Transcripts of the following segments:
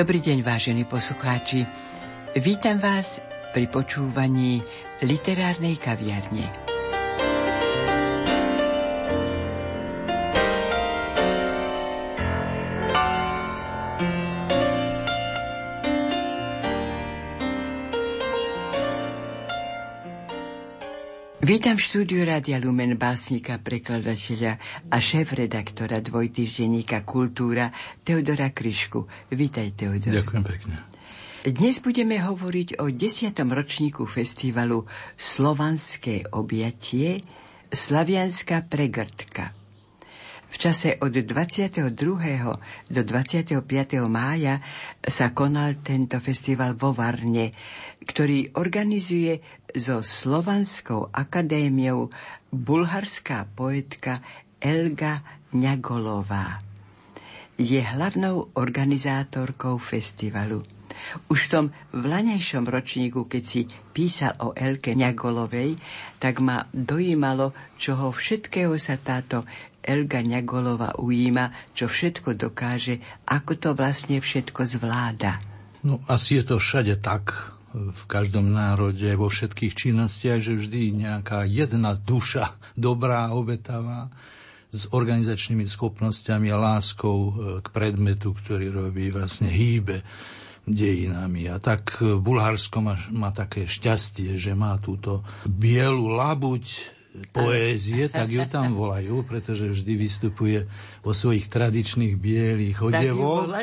Dobrý deň, vážení poslucháči. Vítam vás pri počúvaní literárnej kaviarne. Vítam v štúdiu Rádia Lumen básnika, prekladateľa a šéf-redaktora dvojtýždenníka Kultúra Teodora Kryšku. Vítaj, Teodor. Ďakujem pekne. Dnes budeme hovoriť o desiatom ročníku festivalu Slovanské objatie Slavianská pregrdka. V čase od 22. do 25. mája sa konal tento festival vo Varne, ktorý organizuje so Slovanskou akadémiou bulharská poetka Elga Ňagolová. Je hlavnou organizátorkou festivalu. Už v tom vlanejšom ročníku, keď si písal o Elke Ňagolovej, tak ma dojímalo, čoho všetkého sa táto Elga Ňagolova ujíma, čo všetko dokáže, ako to vlastne všetko zvláda. No asi je to všade tak, v každom národe, vo všetkých činnostiach, že vždy nejaká jedna duša, dobrá, obetavá, s organizačnými schopnosťami a láskou e, k predmetu, ktorý robí, vlastne hýbe dejinami. A tak Bulharsko má, má také šťastie, že má túto bielu labuť poézie, tak ju tam volajú, pretože vždy vystupuje vo svojich tradičných bielých odevoch.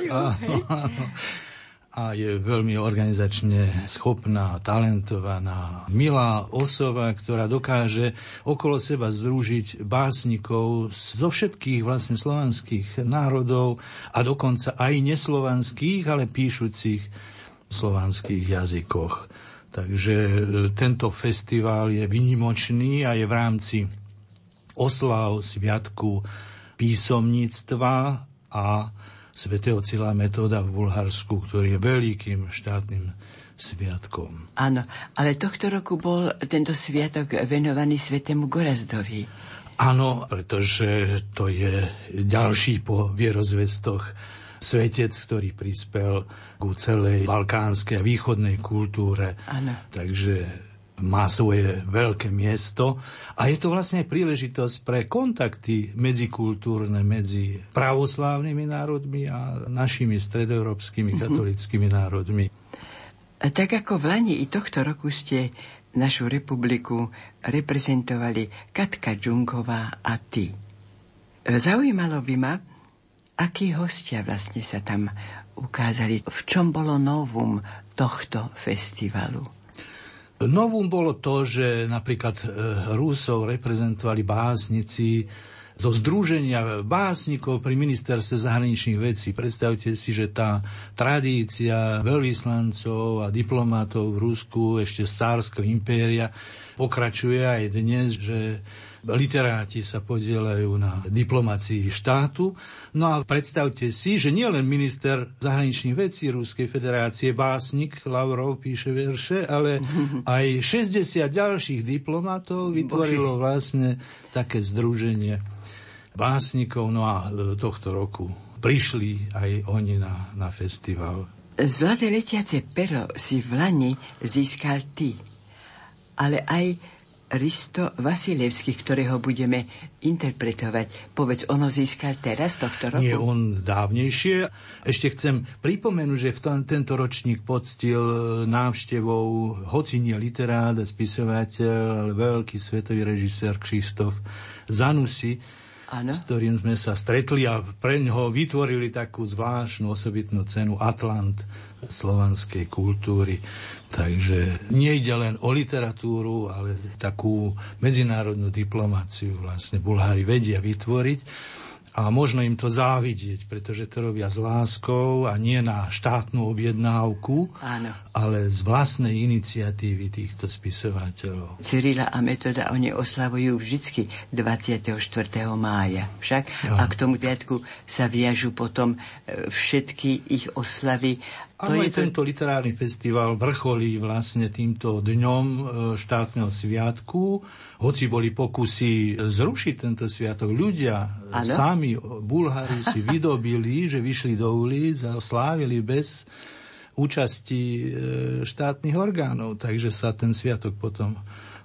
a je veľmi organizačne schopná, talentovaná, milá osoba, ktorá dokáže okolo seba združiť básnikov zo všetkých vlastne slovanských národov a dokonca aj neslovanských, ale píšucich slovanských jazykoch. Takže e, tento festival je vynimočný a je v rámci oslav, sviatku písomníctva a svätého Cila Metóda v Bulharsku, ktorý je veľkým štátnym sviatkom. Áno, ale tohto roku bol tento sviatok venovaný svetému Gorazdovi. Áno, pretože to je ďalší po vierozvestoch svetec, ktorý prispel ku celej balkánskej a východnej kultúre. Áno. Takže má svoje veľké miesto a je to vlastne príležitosť pre kontakty medzikultúrne medzi pravoslávnymi národmi a našimi stredoeurópskymi mhm. katolickými národmi. Tak ako v Lani i tohto roku ste našu republiku reprezentovali Katka Džungová a ty. Zaujímalo by ma, akí hostia vlastne sa tam ukázali, v čom bolo novum tohto festivalu. Novum bolo to, že napríklad e, Rusov reprezentovali básnici zo Združenia básnikov pri ministerstve zahraničných vecí. Predstavte si, že tá tradícia veľvyslancov a diplomatov v Rusku ešte z cárskeho impéria pokračuje aj dnes, že literáti sa podielajú na diplomácii štátu. No a predstavte si, že nielen minister zahraničných vecí Ruskej federácie, básnik Lavrov píše verše, ale aj 60 ďalších diplomatov vytvorilo vlastne také združenie básnikov. No a e, tohto roku prišli aj oni na, na festival. Zlaté letiace pero si v Lani získal ty, ale aj Risto Vasilevský, ktorého budeme interpretovať. Povedz, ono získal teraz tohto roku? Nie, on dávnejšie. Ešte chcem pripomenúť, že v tom, tento ročník poctil návštevou, hoci nie literát spisovateľ, ale veľký svetový režisér Kristof Zanusi, ano. s ktorým sme sa stretli a pre ňoho vytvorili takú zvláštnu osobitnú cenu Atlant slovanskej kultúry. Takže nie ide len o literatúru, ale takú medzinárodnú diplomáciu vlastne Bulhári vedia vytvoriť a možno im to závidieť, pretože to robia s láskou a nie na štátnu objednávku, Áno. ale z vlastnej iniciatívy týchto spisovateľov. Cyrila a Metoda, oni oslavujú vždy 24. mája. Však? Ja. A k tomu piatku sa viažu potom e, všetky ich oslavy to je to... tento literárny festival vrcholí vlastne týmto dňom e, štátneho sviatku. Hoci boli pokusy zrušiť tento sviatok, ľudia ano? sami, Bulhári si vydobili, že vyšli do ulic a slávili bez účasti e, štátnych orgánov. Takže sa ten sviatok potom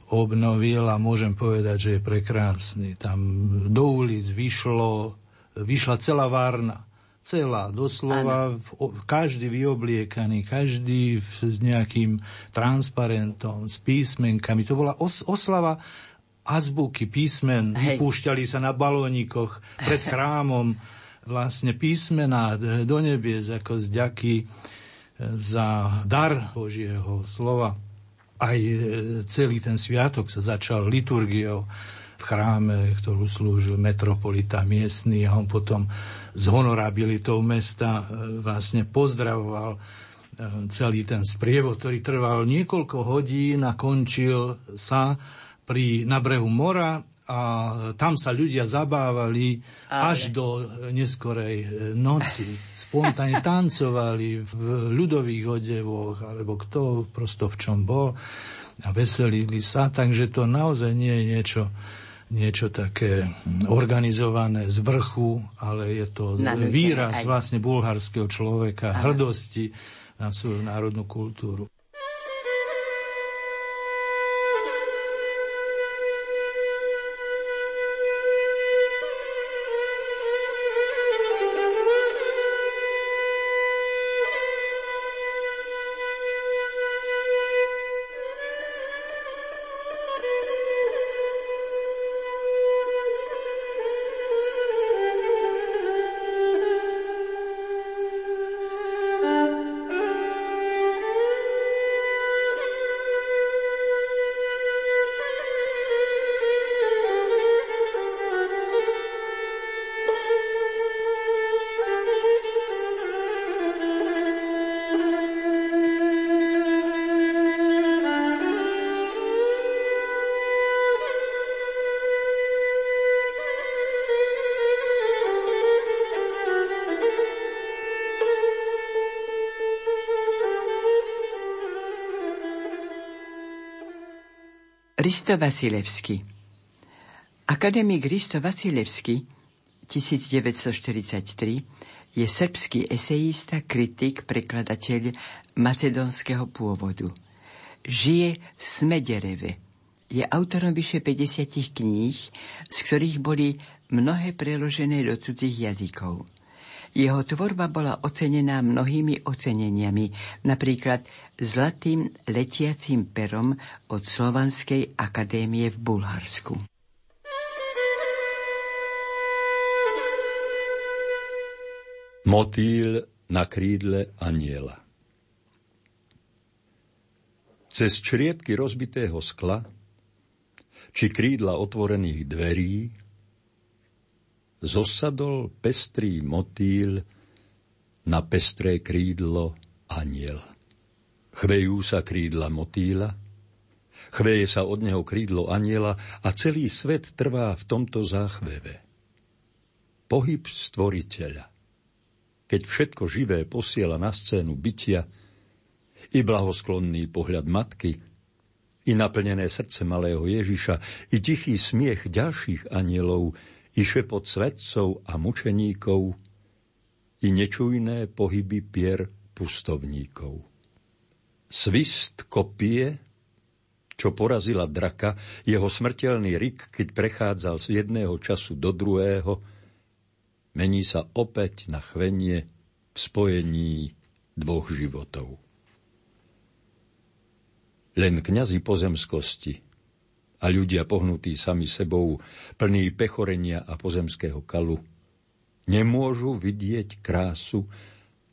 obnovil a môžem povedať, že je prekrásny. Tam do ulic vyšlo, vyšla celá Várna celá, doslova v, každý vyobliekaný, každý v, s nejakým transparentom, s písmenkami. To bola os, oslava azbuky písmen, Hej. vypúšťali sa na balónikoch pred chrámom vlastne písmená do nebies ako zďaky za dar Božieho slova. Aj e, celý ten sviatok sa začal liturgiou v chráme, ktorú slúžil metropolita miestny a on potom s honorabilitou mesta e, vlastne pozdravoval e, celý ten sprievod, ktorý trval niekoľko hodín a končil sa pri, na brehu mora a tam sa ľudia zabávali Ale. až do neskorej e, noci. Spontánne tancovali v ľudových odevoch, alebo kto prosto v čom bol a veselili sa, takže to naozaj nie je niečo niečo také organizované z vrchu, ale je to výraz aj. vlastne bulharského človeka, Aha. hrdosti na svoju národnú kultúru. Risto Vasilevský Akademik Risto Vasilevský 1943 je srbský esejista, kritik, prekladateľ macedónskeho pôvodu. Žije v Smedereve. Je autorom vyše 50 kníh, z ktorých boli mnohé preložené do cudzích jazykov. Jeho tvorba bola ocenená mnohými oceneniami, napríklad zlatým letiacím perom od Slovanskej akadémie v Bulharsku. Motýl na krídle aniela Cez čriepky rozbitého skla či krídla otvorených dverí zosadol pestrý motýl na pestré krídlo aniel. Chvejú sa krídla motýla, chveje sa od neho krídlo aniela a celý svet trvá v tomto záchveve. Pohyb stvoriteľa, keď všetko živé posiela na scénu bytia, i blahosklonný pohľad matky, i naplnené srdce malého Ježiša, i tichý smiech ďalších anielov, i šepot svetcov a mučeníkov, i nečujné pohyby pier pustovníkov. Svist kopie, čo porazila draka, jeho smrteľný rik, keď prechádzal z jedného času do druhého, mení sa opäť na chvenie v spojení dvoch životov. Len kňazi pozemskosti – a ľudia pohnutí sami sebou, plní pechorenia a pozemského kalu, nemôžu vidieť krásu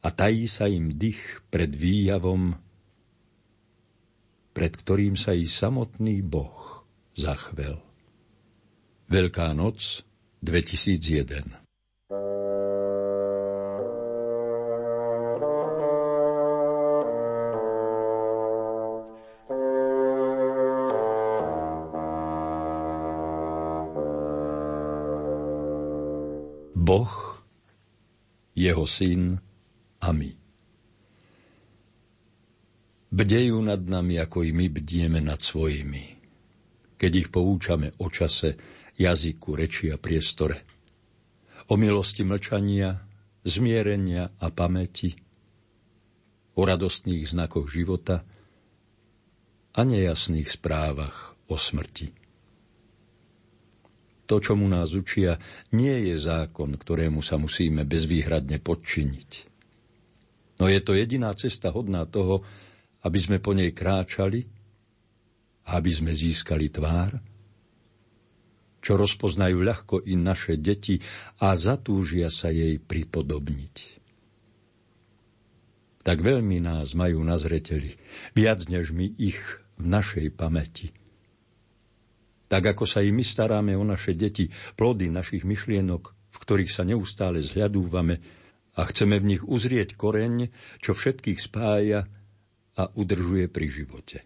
a tají sa im dých pred výjavom, pred ktorým sa i samotný Boh zachvel. Veľká noc 2001 Boh, jeho syn a my. Bdejú nad nami, ako i my bdieme nad svojimi. Keď ich poučame o čase, jazyku, reči a priestore. O milosti mlčania, zmierenia a pamäti. O radostných znakoch života a nejasných správach o smrti. To, čo mu nás učia, nie je zákon, ktorému sa musíme bezvýhradne podčiniť. No je to jediná cesta hodná toho, aby sme po nej kráčali, aby sme získali tvár, čo rozpoznajú ľahko i naše deti a zatúžia sa jej pripodobniť. Tak veľmi nás majú na zreteli, viac než my ich v našej pamäti. Tak ako sa i my staráme o naše deti, plody našich myšlienok, v ktorých sa neustále zhľadúvame a chceme v nich uzrieť koreň, čo všetkých spája a udržuje pri živote.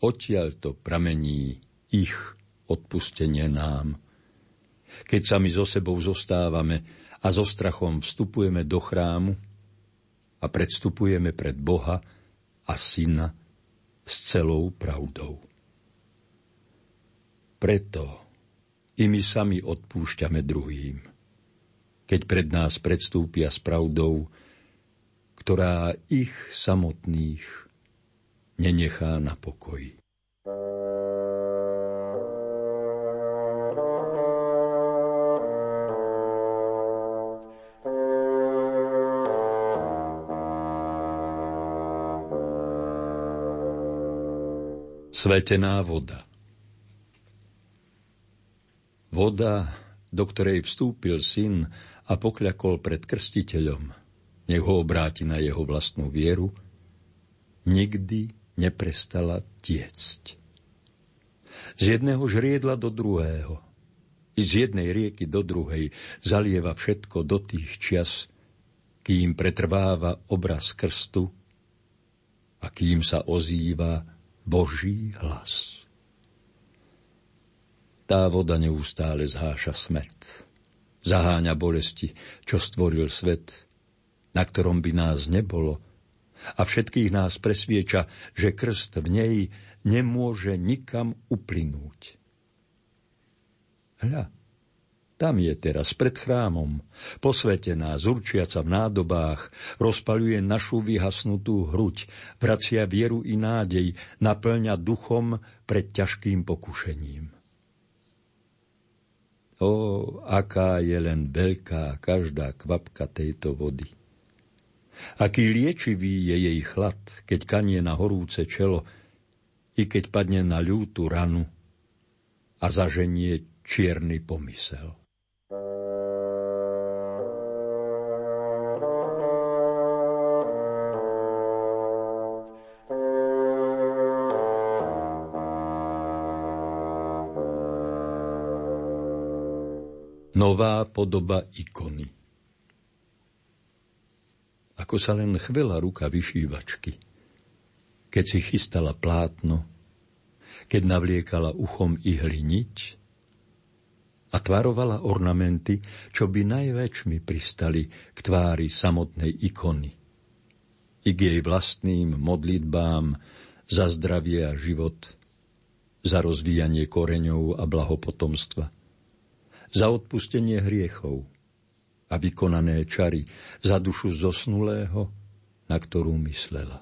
Odtiaľ to pramení ich odpustenie nám. Keď sami so sebou zostávame a so strachom vstupujeme do chrámu a predstupujeme pred Boha a Syna s celou pravdou. Preto i my sami odpúšťame druhým, keď pred nás predstúpia s pravdou, ktorá ich samotných nenechá na pokoji. Svetená voda Voda, do ktorej vstúpil syn a pokľakol pred krstiteľom, nech ho obráti na jeho vlastnú vieru, nikdy neprestala tiecť. Z jedného žriedla do druhého, i z jednej rieky do druhej zalieva všetko do tých čias, kým pretrváva obraz krstu a kým sa ozýva Boží hlas. Tá voda neustále zháša smet. Zaháňa bolesti, čo stvoril svet, na ktorom by nás nebolo. A všetkých nás presvieča, že krst v nej nemôže nikam uplynúť. Hľa, tam je teraz pred chrámom, posvetená, zurčiaca v nádobách, rozpaľuje našu vyhasnutú hruď, vracia vieru i nádej, naplňa duchom pred ťažkým pokušením. O, aká je len veľká každá kvapka tejto vody. Aký liečivý je jej chlad, keď kanie na horúce čelo, i keď padne na ľútu ranu a zaženie čierny pomysel. Nová podoba ikony. Ako sa len chvela ruka vyšívačky, keď si chystala plátno, keď navliekala uchom ihly niť a tvarovala ornamenty, čo by najväčšmi pristali k tvári samotnej ikony i k jej vlastným modlitbám za zdravie a život, za rozvíjanie koreňov a blahopotomstva za odpustenie hriechov a vykonané čary za dušu zosnulého, na ktorú myslela.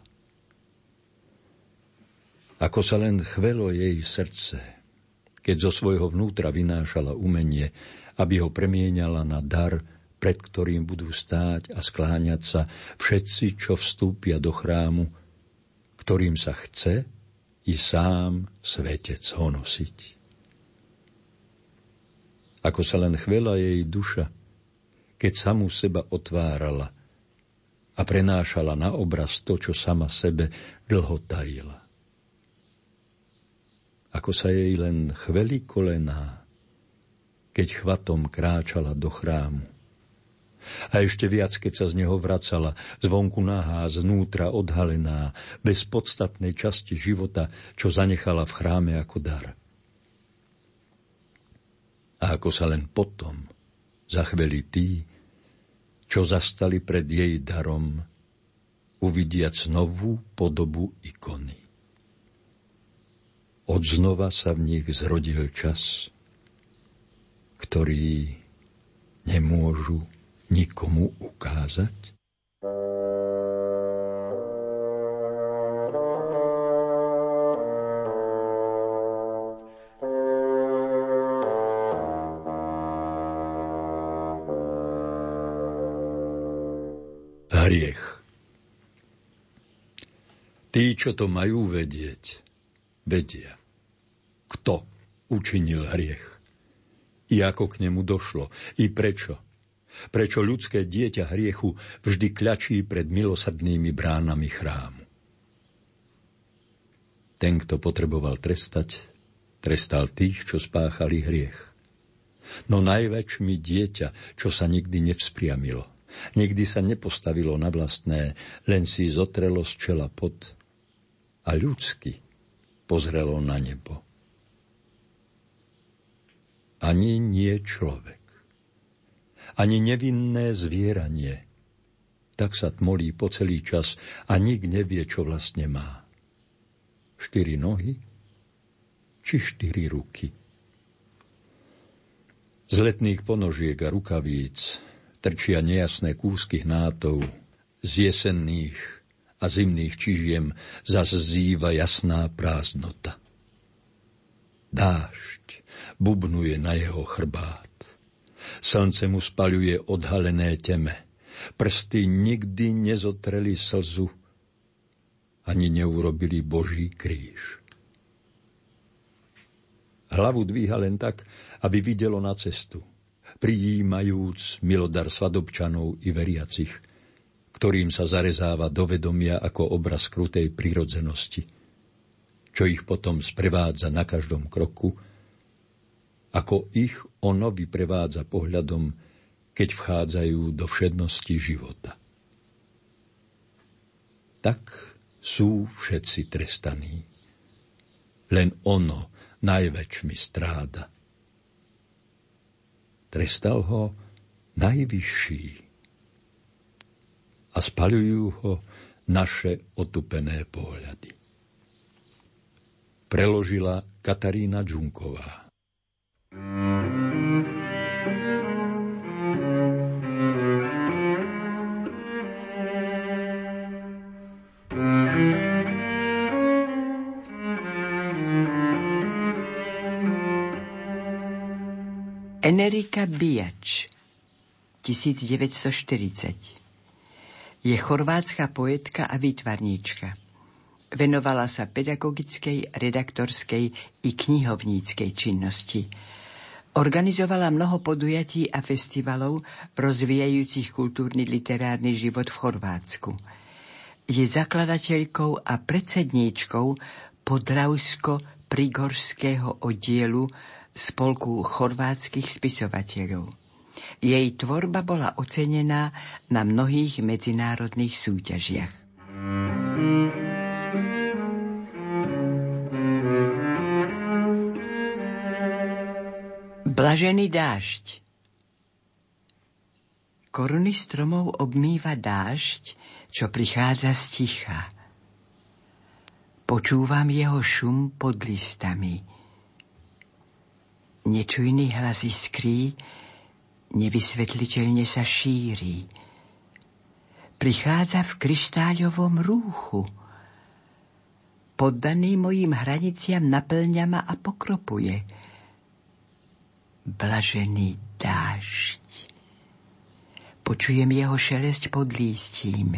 Ako sa len chvelo jej srdce, keď zo svojho vnútra vynášala umenie, aby ho premieňala na dar, pred ktorým budú stáť a skláňať sa všetci, čo vstúpia do chrámu, ktorým sa chce i sám svetec honosiť ako sa len chvela jej duša, keď samú seba otvárala a prenášala na obraz to, čo sama sebe dlho tajila. Ako sa jej len chveli kolená, keď chvatom kráčala do chrámu. A ešte viac, keď sa z neho vracala, zvonku nahá, znútra odhalená, bez podstatnej časti života, čo zanechala v chráme ako dar – a ako sa len potom zachveli tí, čo zastali pred jej darom, uvidiac novú podobu ikony. Odznova sa v nich zrodil čas, ktorý nemôžu nikomu ukázať? Čo to majú vedieť, vedia, kto učinil hriech i ako k nemu došlo, i prečo. Prečo ľudské dieťa hriechu vždy kľačí pred milosadnými bránami chrámu. Ten, kto potreboval trestať, trestal tých, čo spáchali hriech. No najväčšmi dieťa, čo sa nikdy nevzpriamilo, nikdy sa nepostavilo na vlastné, len si zotrelo z čela pod a ľudsky pozrelo na nebo ani nie človek. Ani nevinné zvieranie. Tak sa tmolí po celý čas a nik nevie, čo vlastne má. Štyri nohy či štyri ruky. Z letných ponožiek a rukavíc trčia nejasné kúsky hnátov, z jesenných a zimných čižiem zas zýva jasná prázdnota. Dážď, bubnuje na jeho chrbát. Slnce mu spaľuje odhalené teme. Prsty nikdy nezotreli slzu, ani neurobili Boží kríž. Hlavu dvíha len tak, aby videlo na cestu, prijímajúc milodar svadobčanov i veriacich, ktorým sa zarezáva do vedomia ako obraz krutej prirodzenosti, čo ich potom sprevádza na každom kroku, ako ich ono vyprevádza pohľadom, keď vchádzajú do všednosti života. Tak sú všetci trestaní. Len ono najväčšmi stráda. Trestal ho najvyšší a spaľujú ho naše otupené pohľady. Preložila Katarína Džunková. Enerika Bijač 1940 je chorvátska poetka a výtvarníčka. Venovala sa pedagogickej, redaktorskej i knihovníckej činnosti – Organizovala mnoho podujatí a festivalov rozvíjajúcich kultúrny literárny život v Chorvátsku. Je zakladateľkou a predsedníčkou Podravsko-Prigorského oddielu Spolku chorvátskych spisovateľov. Jej tvorba bola ocenená na mnohých medzinárodných súťažiach. Blažený dážď Koruny stromov obmýva dážď, čo prichádza z ticha. Počúvam jeho šum pod listami. Nečujný hlas iskrí, nevysvetliteľne sa šíri. Prichádza v kryštáľovom rúchu. Poddaný mojim hraniciam naplňa ma a pokropuje – blažený dážď. Počujem jeho šelesť pod lístím.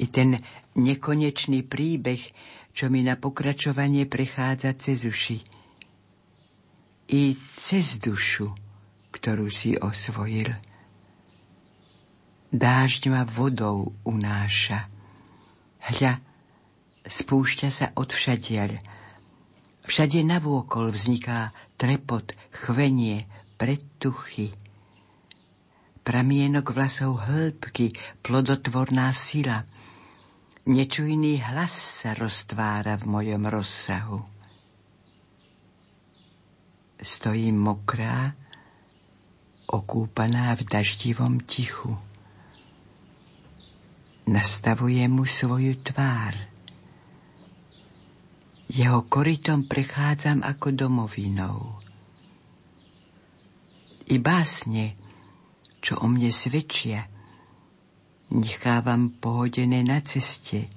I ten nekonečný príbeh, čo mi na pokračovanie prechádza cez uši. I cez dušu, ktorú si osvojil. Dážď ma vodou unáša. Hľa, spúšťa sa od všadiaľ, Všade navôkol vzniká trepot, chvenie, predtuchy. Pramienok vlasov hĺbky, plodotvorná sila. Nečujný hlas sa roztvára v mojom rozsahu. Stojím mokrá, okúpaná v daždivom tichu. nastavuje mu svoju tvár. Jeho korytom prechádzam ako domovinou. I básne, čo o mne svedčia, nechávam pohodené na ceste.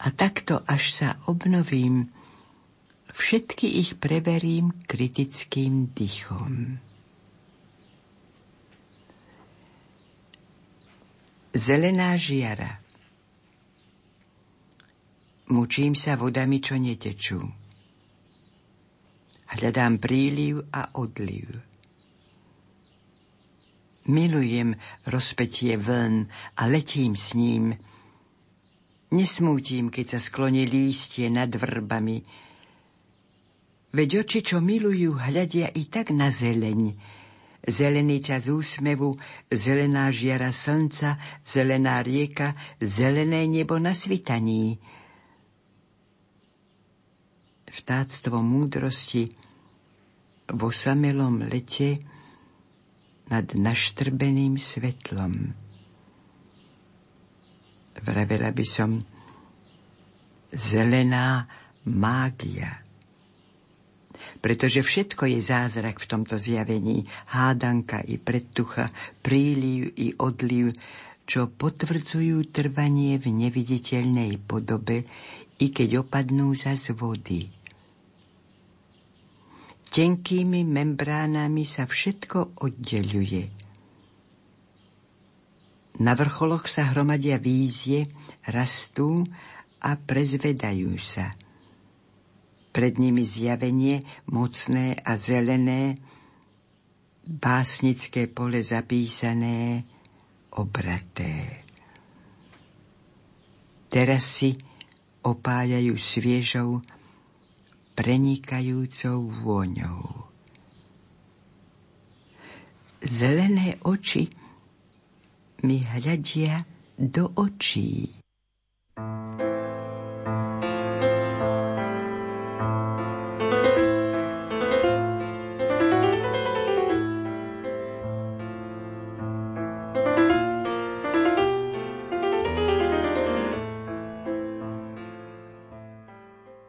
A takto, až sa obnovím, všetky ich preverím kritickým dychom. Zelená žiara Mučím sa vodami, čo netečú. Hľadám príliv a odliv. Milujem rozpetie vln a letím s ním. Nesmútim, keď sa skloní lístie nad vrbami, Veď oči, čo milujú, hľadia i tak na zeleň. Zelený čas úsmevu, zelená žiara slnca, zelená rieka, zelené nebo na svitaní. Vtáctvo múdrosti vo samelom lete nad naštrbeným svetlom. Vravela by som zelená mágia pretože všetko je zázrak v tomto zjavení, hádanka i predtucha, príliv i odliv, čo potvrdzujú trvanie v neviditeľnej podobe, i keď opadnú za z vody. Tenkými membránami sa všetko oddeluje. Na vrcholoch sa hromadia vízie, rastú a prezvedajú sa – pred nimi zjavenie mocné a zelené, básnické pole zapísané, obraté. Teraz si opájajú sviežou, prenikajúcou vôňou. Zelené oči mi hľadia do očí.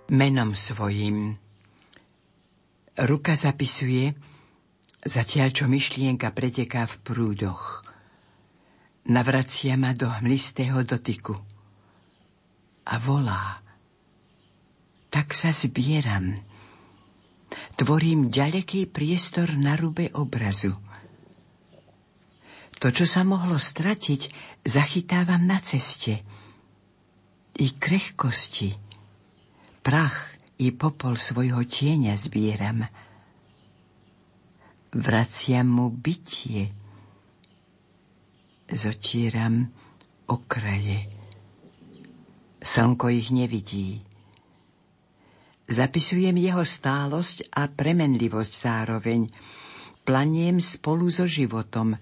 Menom svojim. Ruka zapisuje, zatiaľ čo myšlienka preteká v prúdoch. Navracia ma do hmlistého dotyku a volá. Tak sa zbieram. Tvorím ďaleký priestor na rube obrazu. To, čo sa mohlo stratiť, zachytávam na ceste. I krehkosti, prach i popol svojho tieňa zbieram. Vraciam mu bytie, zotieram okraje. Slnko ich nevidí. Zapisujem jeho stálosť a premenlivosť zároveň. Planiem spolu so životom.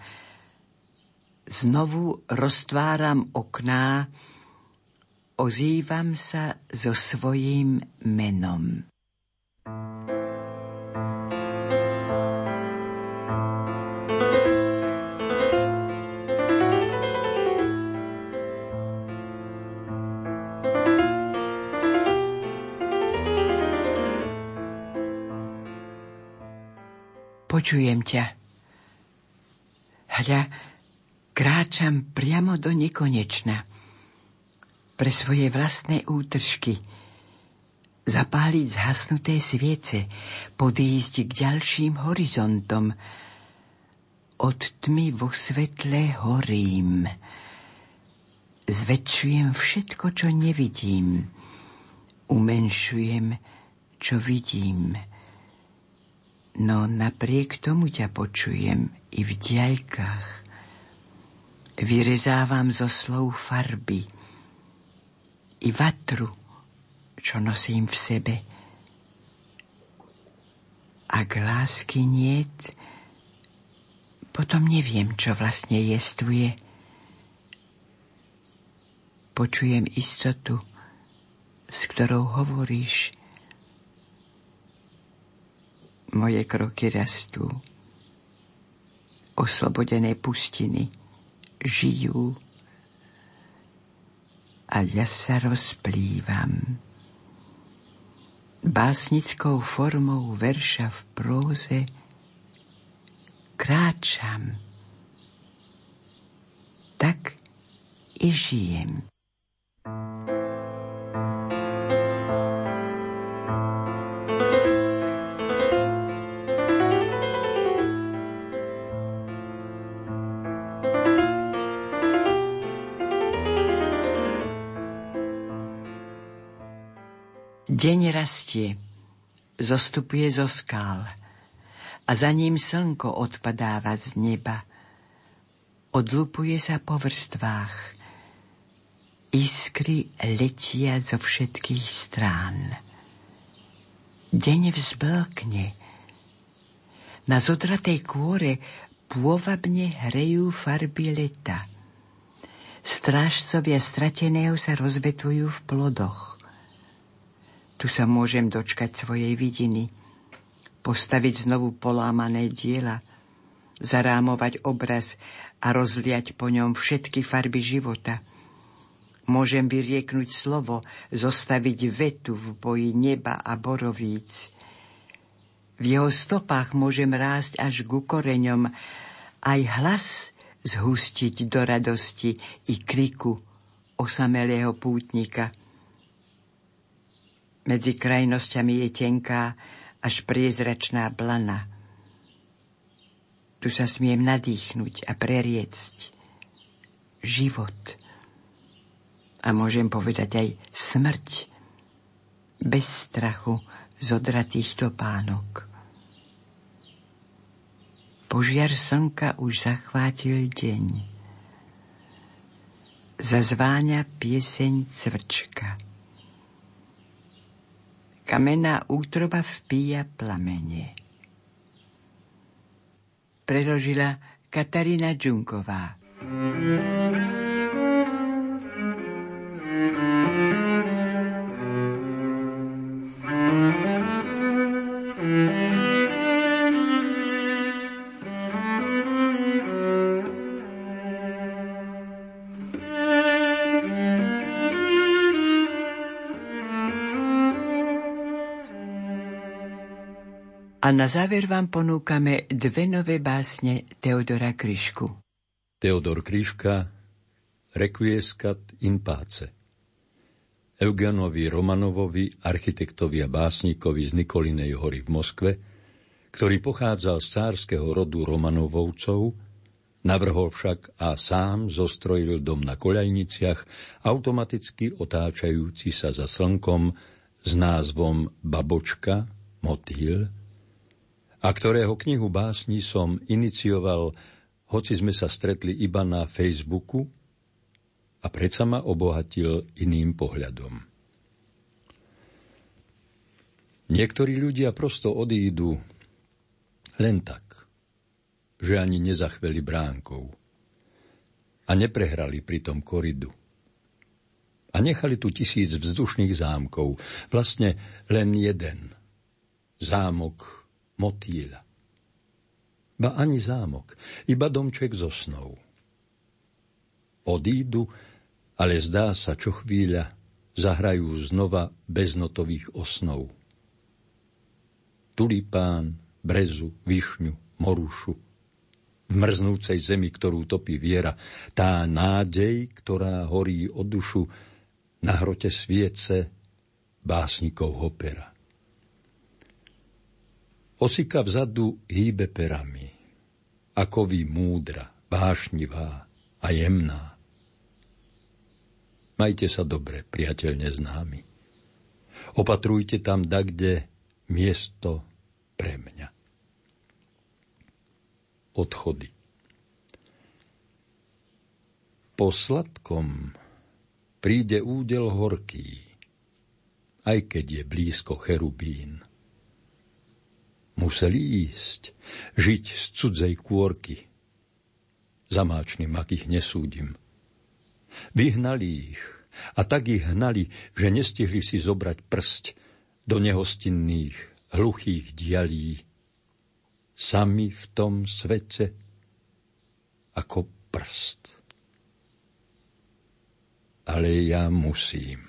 Znovu roztváram okná, ozývam sa so svojím menom. Počujem ťa. Hľa, kráčam priamo do nekonečna pre svoje vlastné útržky, zapáliť zhasnuté sviece, podísť k ďalším horizontom. Od tmy vo svetle horím. Zväčšujem všetko, čo nevidím. Umenšujem, čo vidím. No napriek tomu ťa počujem i v diaľkách. Vyrezávam zo slov farby – i vatru, čo nosím v sebe. Ak lásky niet, potom neviem, čo vlastne jestuje. Počujem istotu, s ktorou hovoríš. Moje kroky rastú. Oslobodené pustiny žijú a ja sa rozplývam. Básnickou formou verša v próze kráčam. Tak i žijem. Deň rastie, zostupuje zo skál a za ním slnko odpadáva z neba. Odlupuje sa po vrstvách. Iskry letia zo všetkých strán. Deň vzblkne. Na zodratej kôre pôvabne hrejú farby leta. Strážcovia strateného sa rozvetujú v plodoch. Tu sa môžem dočkať svojej vidiny, postaviť znovu polámané diela, zarámovať obraz a rozliať po ňom všetky farby života. Môžem vyrieknúť slovo, zostaviť vetu v boji neba a borovíc. V jeho stopách môžem rásť až ku koreňom, aj hlas zhustiť do radosti i kriku osamelého pútnika – medzi krajnosťami je tenká až priezračná blana. Tu sa smiem nadýchnuť a preriecť život. A môžem povedať aj smrť bez strachu z odratých topánok. Požiar slnka už zachvátil deň. Zazváňa pieseň cvrčka. Kamenná útroba vpíja plamene. Preložila Katarína Džunková. A na záver vám ponúkame dve nové básne Teodora Kryšku. Teodor Kryška, Requiescat in pace. Eugenovi Romanovovi, architektovi a básnikovi z Nikolinej hory v Moskve, ktorý pochádzal z cárskeho rodu Romanovovcov, navrhol však a sám zostrojil dom na koľajniciach, automaticky otáčajúci sa za slnkom s názvom Babočka, motýl, a ktorého knihu básni som inicioval, hoci sme sa stretli iba na Facebooku a predsa ma obohatil iným pohľadom. Niektorí ľudia prosto odídu len tak, že ani nezachveli bránkou a neprehrali pri tom koridu. A nechali tu tisíc vzdušných zámkov, vlastne len jeden. Zámok motýľa. Ba ani zámok, iba domček zo snou. Odídu, ale zdá sa čo chvíľa, zahrajú znova beznotových osnov. Tulipán, brezu, višňu, morušu. V mrznúcej zemi, ktorú topí viera, tá nádej, ktorá horí od dušu, na hrote sviece básnikov opera. Osika vzadu hýbe perami, ako vy múdra, vášnivá a jemná. Majte sa dobre, priateľ neznámy. Opatrujte tam kde miesto pre mňa. Odchody. Po sladkom príde údel horký, aj keď je blízko cherubín museli ísť, žiť z cudzej kôrky. Zamáčny mak ich nesúdim. Vyhnali ich a tak ich hnali, že nestihli si zobrať prst do nehostinných, hluchých dialí. Sami v tom svete ako prst. Ale ja musím,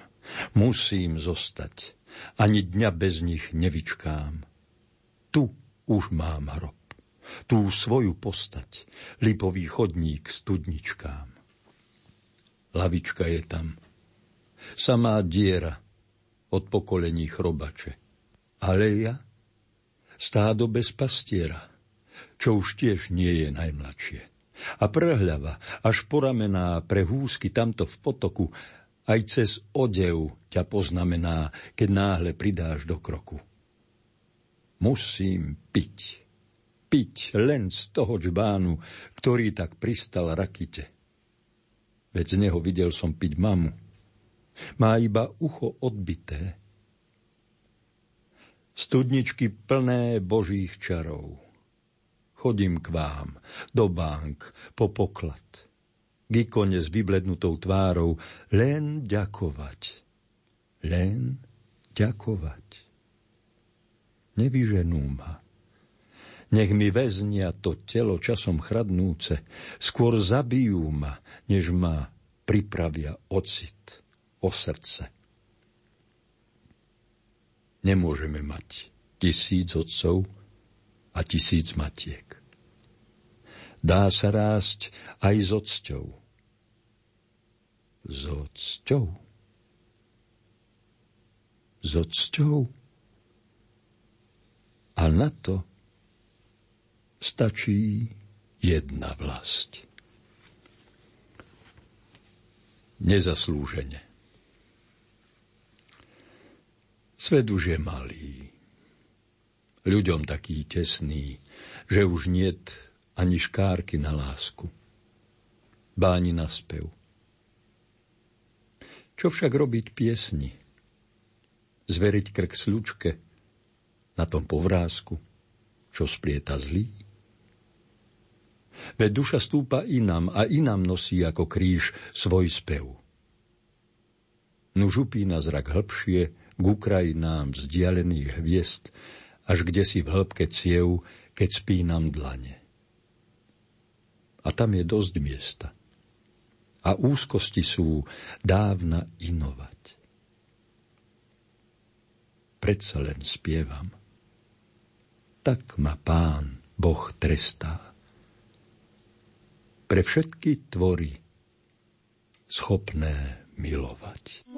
musím zostať. Ani dňa bez nich nevyčkám. Tu už mám hrob, tú svoju postať, lipový chodník s tudničkám. Lavička je tam, samá diera od pokolení chrobače. Ale ja, stádo bez pastiera, čo už tiež nie je najmladšie. A prehľava, až poramená pre húsky tamto v potoku, aj cez odev ťa poznamená, keď náhle pridáš do kroku. Musím piť, piť len z toho čbánu, ktorý tak pristal rakite. Veď z neho videl som piť mamu. Má iba ucho odbité. Studničky plné božích čarov chodím k vám, do bank, po poklad. K ikone s vyblednutou tvárou, len ďakovať. Len ďakovať. Nevyženú ma. Nech mi väznia to telo časom chradnúce, skôr zabijú ma, než ma pripravia ocit o srdce. Nemôžeme mať tisíc otcov, a tisíc matiek. Dá sa rásť aj s ocťou. S ocťou? S ocťou? A na to stačí jedna vlast. Nezaslúžene. Svet už je malý ľuďom taký tesný, že už niet ani škárky na lásku. Báni na spev. Čo však robiť piesni? Zveriť krk slučke na tom povrázku, čo splieta zlý? Veď duša stúpa inám a inám nosí ako kríž svoj spev. Nuž upína zrak hĺbšie k Ukrajinám vzdialených hviezd, až kde si v hĺbke ciev, keď spínam dlane. A tam je dosť miesta. A úzkosti sú dávna inovať. Predsa len spievam. Tak ma pán Boh trestá. Pre všetky tvory schopné milovať.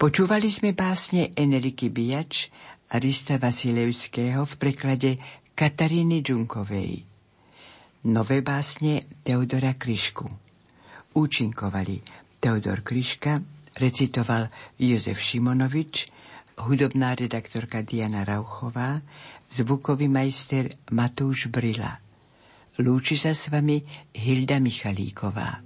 Počúvali sme básne Enriky Bijač a Rista Vasilevského v preklade Kataríny Džunkovej. Nové básne Teodora Kryšku. Účinkovali Teodor Kryška, recitoval Jozef Šimonovič, hudobná redaktorka Diana Rauchová, zvukový majster Matúš Brila. Lúči sa s vami Hilda Michalíková.